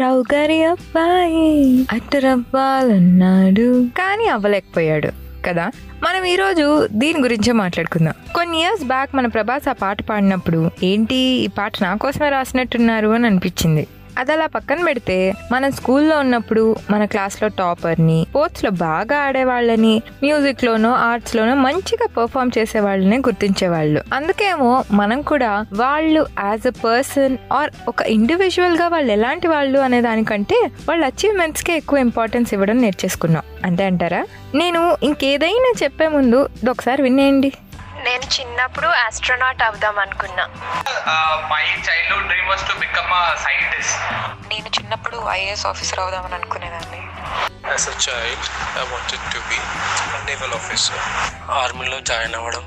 రౌగరి అబ్బాయి అట్టరవ్వాలన్నాడు. కానీ అవ్వలేకపోయాడు కదా? మనం ఈరోజు దీని గురించే మాట్లాడుకుందాం. కొన్ని ఇయర్స్ బ్యాక్ మన ప్రభాస్ ఆ పాట పాడినప్పుడు ఏంటి ఈ పాట నా కోసమే రాసినట్టున్నారు అని అనిపించింది. అది అలా పక్కన పెడితే మనం స్కూల్లో ఉన్నప్పుడు మన క్లాస్లో టాపర్ని స్పోర్ట్స్లో బాగా ఆడేవాళ్ళని మ్యూజిక్లోనో ఆర్ట్స్లోనో మంచిగా పర్ఫామ్ చేసే వాళ్ళని గుర్తించేవాళ్ళు. అందుకేమో మనం కూడా వాళ్ళు యాజ్ అ పర్సన్ ఆర్ ఒక ఇండివిజువల్గా వాళ్ళు ఎలాంటి వాళ్ళు అనే దానికంటే వాళ్ళ అచీవ్మెంట్స్కే ఎక్కువ ఇంపార్టెన్స్ ఇవ్వడం నేర్చేసుకున్నాం. అంతే అంటారా? నేను ఇంకేదైనా చెప్పే ముందు ఒకసారి వినేయండి నేను చిన్నప్పుడు ఆస్ట్రోనాట్ అవుదాం అనుకున్నా. my childhood dream was to become a scientist. నేను చిన్నప్పుడు ఐఏఎస్ ఆఫీసర్ అవుదామని అనుకునేదాన్ని. As a child, I wanted to be a naval officer. ఆర్మీలో జాయిన్ అవ్వడం.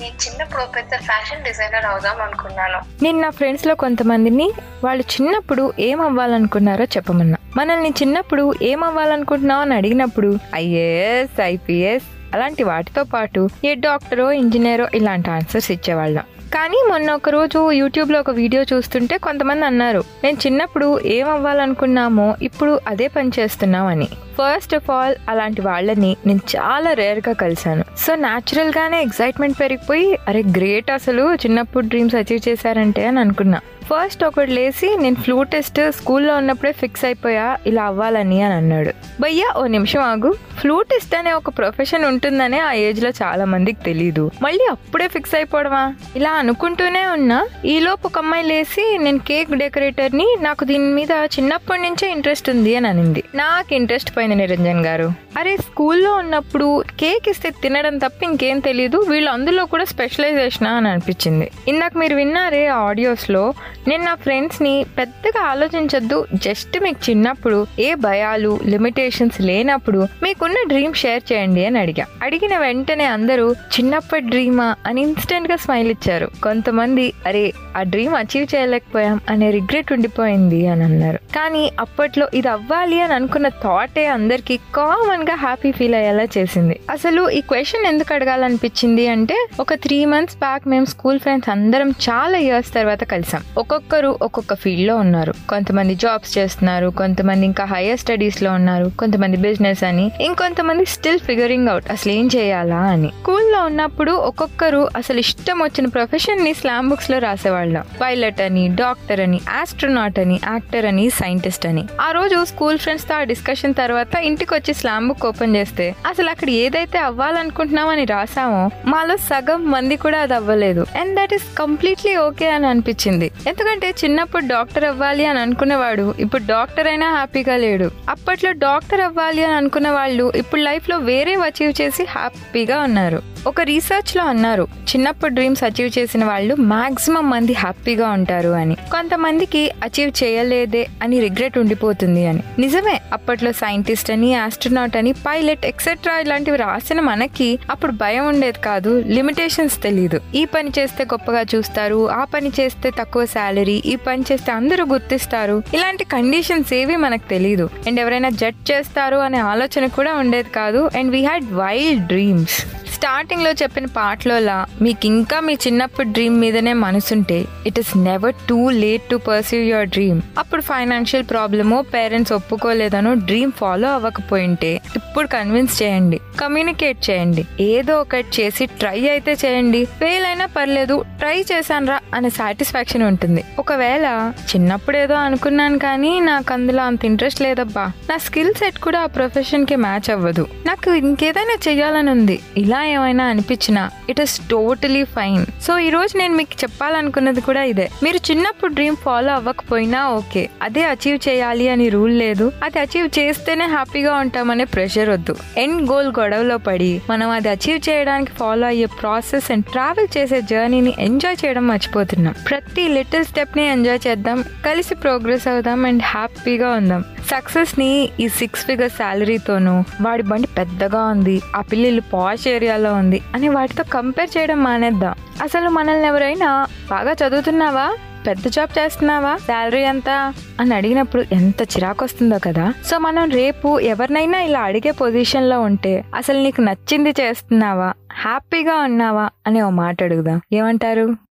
నేను చిన్నప్పుడు పెద్ద ఫ్యాషన్ డిజైనర్ అవుదాం అనుకున్నాను. నేను నా ఫ్రెండ్స్లో కొంతమందిని వాళ్ళు చిన్నప్పుడు ఏం అవ్వాలనుకున్నారో చెప్పమన్నా. మనల్ని చిన్నప్పుడు ఏం అవ్వాలనుకుంటున్నావు అని అడిగినప్పుడు ఐఏఎస్ ఐపీఎస్ అలాంటి వాటితో పాటు ఏ డాక్టరో ఇంజనీరో ఇలాంటి ఆన్సర్స్ ఇచ్చేవాళ్ళం. కానీ మొన్న ఒక రోజు యూట్యూబ్లో ఒక వీడియో చూస్తుంటే కొంతమంది అన్నారు నేను చిన్నప్పుడు ఏం అవ్వాలనుకున్నామో ఇప్పుడు అదే పని చేస్తున్నామని. ఫస్ట్ ఆఫ్ ఆల్ అలాంటి వాళ్ళని నేను చాలా రేర్గా కలిశాను. సో న్యాచురల్గానే ఎక్సైట్మెంట్ పెరిగిపోయి అరే గ్రేట్ అసలు చిన్నప్పుడు డ్రీమ్స్ అచీవ్ చేశారంటే అని అనుకున్నా. ఫస్ట్ ఒకటి లేసి నేను ఫ్లూటిస్ట్ స్కూల్లో ఉన్నప్పుడే ఫిక్స్ అయిపోయా ఇలా అవ్వాలని అని అన్నాడు. భయ్యా ఓ నిమిషం ఆగు. ఫ్లూటిస్ట్ అనే ఒక ప్రొఫెషన్ ఉంటుందనే ఆ ఏజ్లో చాలా మందికి తెలియదు మళ్ళీ అప్పుడే ఫిక్స్ అయిపోవడమా? ఇలా అనుకుంటూనే ఉన్నా. ఈలోపు ఒక అమ్మాయి లేసి నేను కేక్ డెకరేటర్ని నాకు దీని మీద చిన్నప్పటి నుంచే ఇంట్రెస్ట్ ఉంది అని అనింది. నాకు ఇంట్రెస్ట్ పోయింది నిరంజన్ గారు. అరే స్కూల్లో ఉన్నప్పుడు కేక్ ఇస్తే తినడం తప్ప ఇంకేం తెలియదు వీళ్ళు అందులో కూడా స్పెషలైజేషన్ అని అనిపించింది. ఇందాక మీరు విన్నారే ఆడియోస్లో నేను నా ఫ్రెండ్స్ని పెద్దగా ఆలోచించొద్దు. జస్ట్ మీకు చిన్నప్పుడు ఏ భయాలు లిమిటేషన్స్ లేనప్పుడు మీకున్న డ్రీమ్ షేర్ చేయండి అని అడిగా. అడిగిన వెంటనే అందరూ చిన్నప్పటి డ్రీమా? అని ఇన్స్టెంట్గా స్మైల్ ఇచ్చారు. కొంతమంది అరే ఆ డ్రీమ్ అచీవ్ చేయలేకపోయాం అనే రిగ్రెట్ ఉండిపోయింది అని అన్నారు. కానీ అప్పట్లో ఇది అవ్వాలి అని అనుకున్న థాటే అందరికి కామన్గా హ్యాపీ ఫీల్ అయ్యేలా చేసింది. అసలు ఈ క్వశ్చన్ ఎందుకు అడగాలనిపించింది అంటే ఒక త్రీ మంత్స్ బ్యాక్ మేము స్కూల్ ఫ్రెండ్స్ అందరం చాలా ఇయర్స్ తర్వాత కలిసాం. ఒక్కొక్కరు ఒక్కొక్క ఫీల్డ్లో ఉన్నారు. కొంతమంది జాబ్స్ చేస్తున్నారు కొంతమంది ఇంకా హైయర్ స్టడీస్లో ఉన్నారు కొంతమంది బిజినెస్ అని ఇంకొంతమంది స్టిల్ ఫిగరింగ్ అవుట్ అసలు ఏం చేయాలా అని. స్కూల్లో ఉన్నప్పుడు ఒక్కొక్కరు అసలు ఇష్టం వచ్చిన ప్రొఫెషన్ని స్లామ్ బుక్స్లో రాసేవాళ్ళం. పైలట్ అని డాక్టర్ అని ఆస్ట్రోనాట్ అని యాక్టర్ అని సైంటిస్ట్ అని. ఆ రోజు స్కూల్ ఫ్రెండ్స్తో ఆ డిస్కషన్ తర్వాత ఇంటికి వచ్చి స్లామ్ బుక్ ఓపెన్ చేస్తే అసలు అక్కడ ఏదైతే అవ్వాలనుకుంటున్నామని రాసామో మాలో సగం మంది కూడా అది అవ్వలేదు. And that is completely okay అని అనిపించింది. ఎందుకంటే ఎందుకంటే చిన్నప్పుడు డాక్టర్ అవ్వాలి అని అనుకునేవాడు ఇప్పుడు డాక్టర్ అయినా హ్యాపీగా లేడు. అప్పట్లో డాక్టర్ అవ్వాలి అని అనుకున్న వాళ్ళు ఇప్పుడు లైఫ్లో వేరే అచీవ్ చేసి హ్యాపీగా ఉన్నారు. ఒక రీసెర్చ్లో అన్నారు చిన్నప్పుడు డ్రీమ్స్ అచీవ్ చేసిన వాళ్ళు మాక్సిమం మంది హ్యాపీగా ఉంటారు అని. కొంతమందికి అచీవ్ చేయలేదే అని రిగ్రెట్ ఉండిపోతుంది అని. నిజమే అప్పట్లో సైంటిస్ట్ అని ఆస్ట్రోనాట్ అని పైలట్ ఎక్సెట్రా ఇలాంటివి రాసిన మనకి అప్పుడు భయం ఉండేది కాదు లిమిటేషన్స్ తెలియదు ఈ పని చేస్తే గొప్పగా చూస్తారు ఆ పని చేస్తే తక్కువ శాలరీ ఈ పని చేస్తే అందరూ గుర్తిస్తారు. ఇలాంటి కండిషన్స్ ఏవి మనకు తెలియదు అండ్ ఎవరైనా జడ్జ్ చేస్తారు అనే ఆలోచన కూడా ఉండేది కాదు. And we had wild dreams స్టార్టింగ్లో చెప్పిన పాటలోలా మీకు ఇంకా మీ చిన్నప్పుడు డ్రీమ్ మీదనే మనసుంటే it is never too late to perceive your dream అప్పుడు ఫైనాన్షియల్ ప్రాబ్లమో పేరెంట్స్ ఒప్పుకోలేదనో డ్రీమ్ ఫాలో అవ్వకపోయింటే ఇప్పుడు కన్విన్స్ చేయండి. కమ్యూనికేట్ చేయండి. ఏదో ఒకటి చేసి ట్రై అయితే చేయండి. ఫెయిల్ అయినా పర్లేదు ట్రై చేశానురా అనే సాటిస్ఫాక్షన్ ఉంటుంది. ఒకవేళ చిన్నప్పుడు ఏదో అనుకున్నాను కానీ నాకు అందులో అంత ఇంట్రెస్ట్ లేదబ్బా. నా స్కిల్ సెట్ కూడా ఆ ప్రొఫెషన్కి మ్యాచ్ అవ్వదు. నాకు ఇంకేదైనా చెయ్యాలని ఉంది. ఇలా ఏమైనా అనిపించినా it is totally fine. So ఈ రోజు నేను మీకు చెప్పాలనుకున్నది కూడా ఇదే. మీరు చిన్నప్పుడు డ్రీమ్ ఫాలో అవ్వకపోయినా ఓకే. అదే అచీవ్ చేయాలి అని రూల్ లేదు. అది అచీవ్ చేస్తేనే హ్యాపీగా ఉంటామనే ప్రెషర్ వద్దు. ఎండ్ గోల్ గొడవలో పడి మనం అది అచీవ్ చేయడానికి ఫాలో అయ్యే ప్రాసెస్ అండ్ ట్రావెల్ చేసే జర్నీని ఎంజాయ్ చేయడం మర్చిపోతున్నాం. ప్రతి లిటిల్ స్టెప్ని ఎంజాయ్ చేద్దాం కలిసి ప్రోగ్రెస్ అవుదాం అండ్ హ్యాపీగా ఉందాం. సక్సెస్ని ఈ సిక్స్ ఫిగర్ శాలరీతోనూ వాడి బండి పెద్దగా ఉంది ఆ పిల్లలు పాష్ ఏరియాలో ఉంది అని వాటితో కంపేర్ చేయడం మానేద్దాం. అసలు మనల్ని ఎవరైనా బాగా చదువుతున్నావా? పెద్ద జాబ్ చేస్తున్నావా? శాలరీ ఎంత? అని అడిగినప్పుడు ఎంత చిరాకు వస్తుందో కదా. సో మనం రేపు ఎవరినైనా ఇలా అడిగే పొజిషన్లో ఉంటే అసలు నీకు నచ్చింది చేస్తున్నావా? హ్యాపీగా ఉన్నావా? అని ఓ మాట అడుగుదాం. ఏమంటారు?